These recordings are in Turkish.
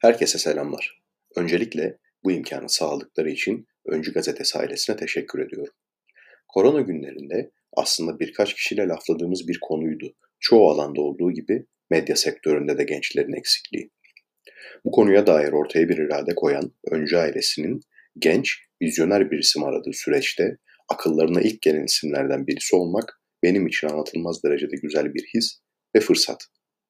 Herkese selamlar. Öncelikle bu imkanı sağladıkları için Öncü Gazetesi ailesine teşekkür ediyorum. Korona günlerinde aslında birkaç kişiyle lafladığımız bir konuydu. Çoğu alanda olduğu gibi medya sektöründe de gençlerin eksikliği. Bu konuya dair ortaya bir irade koyan Öncü ailesinin genç, vizyoner bir isim aradığı süreçte akıllarına ilk gelen isimlerden birisi olmak benim için anlatılmaz derecede güzel bir his ve fırsat.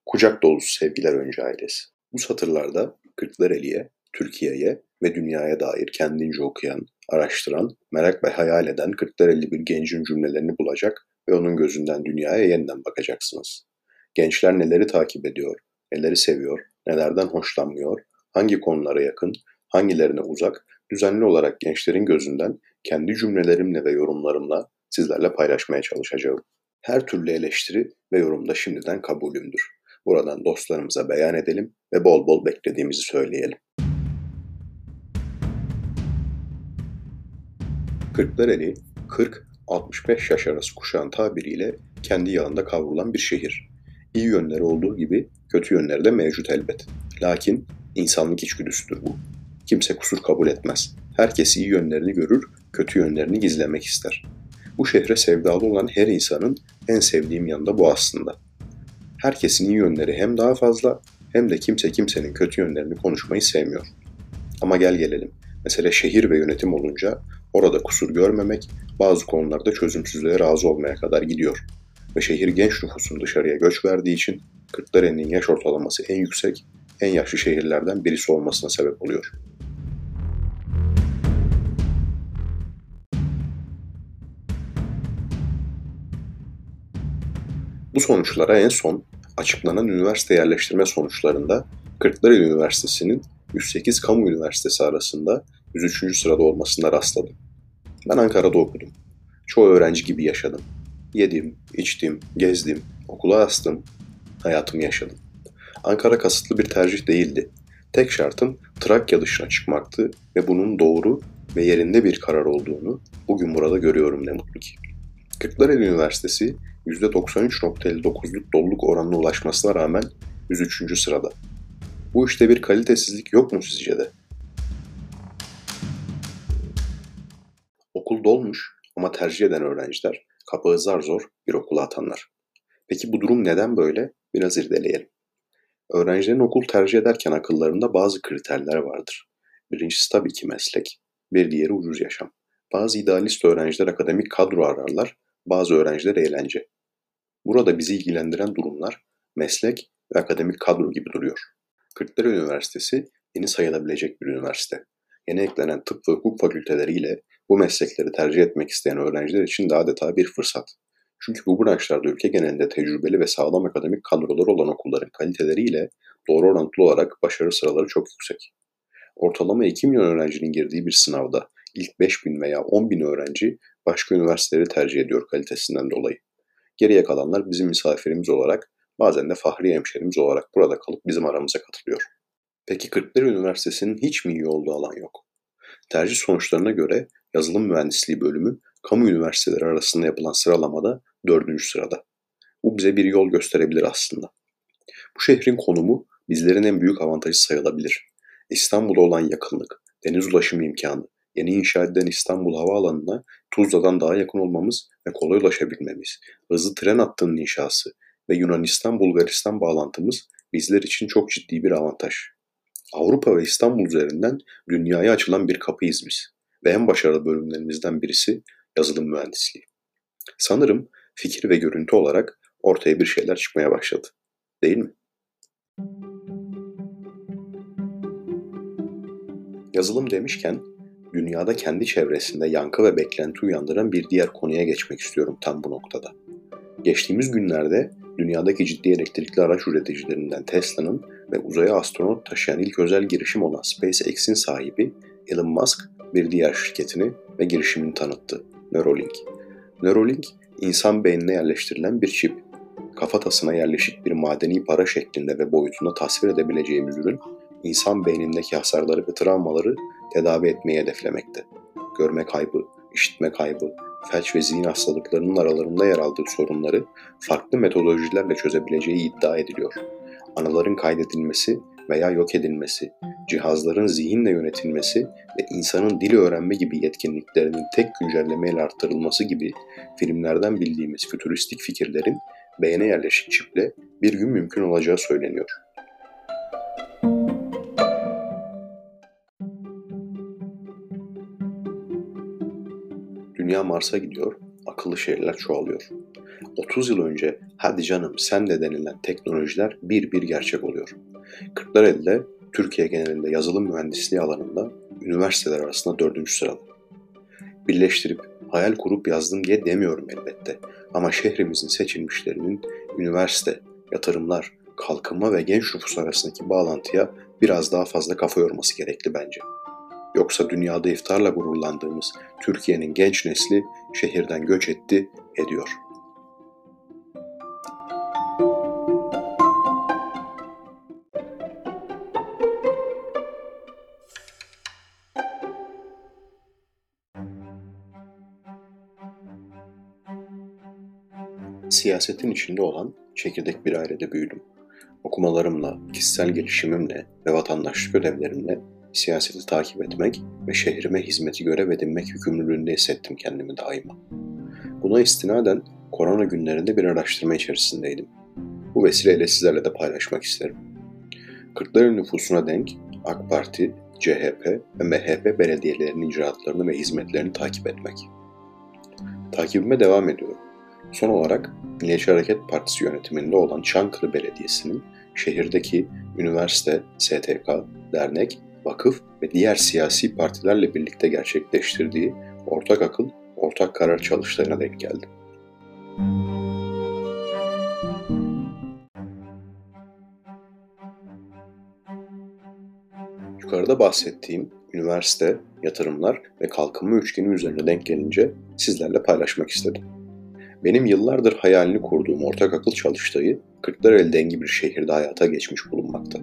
Kucak dolusu sevgiler Öncü ailesi. Bu satırlarda Kırklareli'ye, Türkiye'ye ve dünyaya dair kendince okuyan, araştıran, merak ve hayal eden Kırklareli bir gencin cümlelerini bulacak ve onun gözünden dünyaya yeniden bakacaksınız. Gençler neleri takip ediyor, neleri seviyor, nelerden hoşlanmıyor, hangi konulara yakın, hangilerine uzak, düzenli olarak gençlerin gözünden kendi cümlelerimle ve yorumlarımla sizlerle paylaşmaya çalışacağım. Her türlü eleştiri ve yorumda şimdiden kabulümdür. Buradan dostlarımıza beyan edelim ve bol bol beklediğimizi söyleyelim. Kırklareli, 40-65 yaş arası kuşağın tabiriyle kendi yağında kavrulan bir şehir. İyi yönleri olduğu gibi kötü yönleri de mevcut elbet. Lakin insanlık içgüdüsüdür bu. Kimse kusur kabul etmez. Herkes iyi yönlerini görür, kötü yönlerini gizlemek ister. Bu şehre sevdalı olan her insanın en sevdiğim yanında bu aslında. Herkesin iyi yönleri hem daha fazla hem de kimse kimsenin kötü yönlerini konuşmayı sevmiyor. Ama gel gelelim. Mesele şehir ve yönetim olunca orada kusur görmemek bazı konularda çözümsüzlüğe razı olmaya kadar gidiyor. Ve şehir genç nüfusun dışarıya göç verdiği için Kırklareli'nin yaş ortalaması en yüksek, en yaşlı şehirlerden birisi olmasına sebep oluyor. Bu sonuçlara en son açıklanan üniversite yerleştirme sonuçlarında Kırklareli Üniversitesi'nin 108 kamu üniversitesi arasında 103. sırada olmasına rastladım. Ben Ankara'da okudum. Çoğu öğrenci gibi yaşadım. Yedim, içtim, gezdim, okula astım, hayatımı yaşadım. Ankara kasıtlı bir tercih değildi. Tek şartım Trakya dışına çıkmaktı ve bunun doğru ve yerinde bir karar olduğunu bugün burada görüyorum ne mutlu ki. Kırklareli Üniversitesi %93.59'luk doluluk oranına ulaşmasına rağmen 103. sırada. Bu işte bir kalitesizlik yok mu sizce de? Okul dolmuş ama tercih eden öğrenciler kapağı zar zor bir okula atanlar. Peki bu durum neden böyle? Biraz irdeleyelim. Öğrencilerin okul tercih ederken akıllarında bazı kriterler vardır. Birincisi tabii ki meslek, bir diğeri ucuz yaşam. Bazı idealist öğrenciler akademik kadro ararlar, bazı öğrenciler eğlence. Burada bizi ilgilendiren durumlar meslek ve akademik kadro gibi duruyor. Kırklareli Üniversitesi yeni sayılabilecek bir üniversite. Yeni eklenen tıp ve hukuk fakülteleriyle bu meslekleri tercih etmek isteyen öğrenciler için de adeta bir fırsat. Çünkü bu branşlarda ülke genelinde tecrübeli ve sağlam akademik kadroları olan okulların kaliteleriyle doğru orantılı olarak başarı sıraları çok yüksek. Ortalama 2 milyon öğrencinin girdiği bir sınavda ilk 5 bin veya 10 bin öğrenci başka üniversiteleri tercih ediyor kalitesinden dolayı. Geriye kalanlar bizim misafirimiz olarak bazen de fahri hemşerimiz olarak burada kalıp bizim aramıza katılıyor. Peki Kırklareli Üniversitesi'nin hiç mi iyi olduğu alan yok? Tercih sonuçlarına göre yazılım mühendisliği bölümü kamu üniversiteleri arasında yapılan sıralamada dördüncü sırada. Bu bize bir yol gösterebilir aslında. Bu şehrin konumu bizlerin en büyük avantajı sayılabilir. İstanbul'a olan yakınlık, deniz ulaşımı imkanı, yeni inşa edilen İstanbul Havaalanı'na Tuzla'dan daha yakın olmamız ve kolay ulaşabilmemiz, hızlı tren hattının inşası ve Yunanistan-Bulgaristan bağlantımız bizler için çok ciddi bir avantaj. Avrupa ve İstanbul üzerinden dünyaya açılan bir kapıyız biz ve en başarılı bölümlerimizden birisi yazılım mühendisliği. Sanırım fikir ve görüntü olarak ortaya bir şeyler çıkmaya başladı. Değil mi? Yazılım demişken dünyada kendi çevresinde yankı ve beklenti uyandıran bir diğer konuya geçmek istiyorum tam bu noktada. Geçtiğimiz günlerde dünyadaki ciddi elektrikli araç üreticilerinden Tesla'nın ve uzaya astronot taşıyan ilk özel girişim olan SpaceX'in sahibi Elon Musk bir diğer şirketini ve girişimini tanıttı, Neuralink. Neuralink, insan beynine yerleştirilen bir çip. Kafatasına yerleşik bir madeni para şeklinde ve boyutunda tasvir edebileceğimiz ürün, insan beynindeki hasarları ve travmaları tedavi etmeyi hedeflemekte. Görme kaybı, işitme kaybı, felç ve zihin hastalıklarının aralarında yer aldığı sorunları farklı metodolojilerle çözebileceği iddia ediliyor. Anıların kaydedilmesi veya yok edilmesi, cihazların zihinle yönetilmesi ve insanın dili öğrenme gibi yetkinliklerinin tek güncellemeyle arttırılması gibi filmlerden bildiğimiz fütüristik fikirlerin beyne yerleşik çiple bir gün mümkün olacağı söyleniyor. Dünya Mars'a gidiyor, akıllı şehirler çoğalıyor. 30 yıl önce hadi canım sen de denilen teknolojiler bir bir gerçek oluyor. Kırklareli'de Türkiye genelinde yazılım mühendisliği alanında üniversiteler arasında dördüncü sırada. Birleştirip hayal kurup yazdım diye demiyorum elbette. Ama şehrimizin seçilmişlerinin üniversite, yatırımlar, kalkınma ve genç nüfus arasındaki bağlantıya biraz daha fazla kafa yorması gerekli bence. Yoksa dünyada iftarla gururlandığımız Türkiye'nin genç nesli şehirden göç etti, ediyor. Siyasetin içinde olan çekirdek bir ailede büyüdüm. Okumalarımla, kişisel gelişimimle ve vatandaşlık ödevlerimle siyaseti takip etmek ve şehrime hizmeti görev edinmek yükümlülüğünde hissettim kendimi daima. Buna istinaden korona günlerinde bir araştırma içerisindeydim. Bu vesileyle sizlerle de paylaşmak isterim. Kırklareli nüfusuna denk AK Parti, CHP ve MHP belediyelerinin icraatlarını ve hizmetlerini takip etmek. Takibime devam ediyorum. Son olarak Milliyetçi Hareket Partisi yönetiminde olan Çankırı Belediyesi'nin şehirdeki üniversite, STK, dernek vakıf ve diğer siyasi partilerle birlikte gerçekleştirdiği ortak akıl, ortak karar çalıştayına denk geldi. Yukarıda bahsettiğim üniversite, yatırımlar ve kalkınma üçgeni üzerine denk gelince sizlerle paylaşmak istedim. Benim yıllardır hayalini kurduğum ortak akıl çalıştayı Kırklareli dengi bir şehirde hayata geçmiş bulunmakta.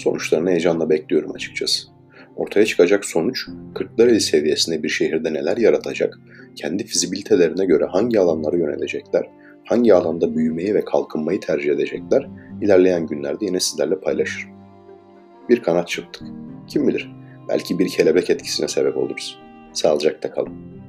Sonuçlarını heyecanla bekliyorum açıkçası. Ortaya çıkacak sonuç, Kırklareli seviyesinde bir şehirde neler yaratacak, kendi fizibilitelerine göre hangi alanlara yönelecekler, hangi alanda büyümeyi ve kalkınmayı tercih edecekler, ilerleyen günlerde yine sizlerle paylaşırım. Bir kanat çırptık. Kim bilir, belki bir kelebek etkisine sebep oluruz. Sağlıcakla kalın.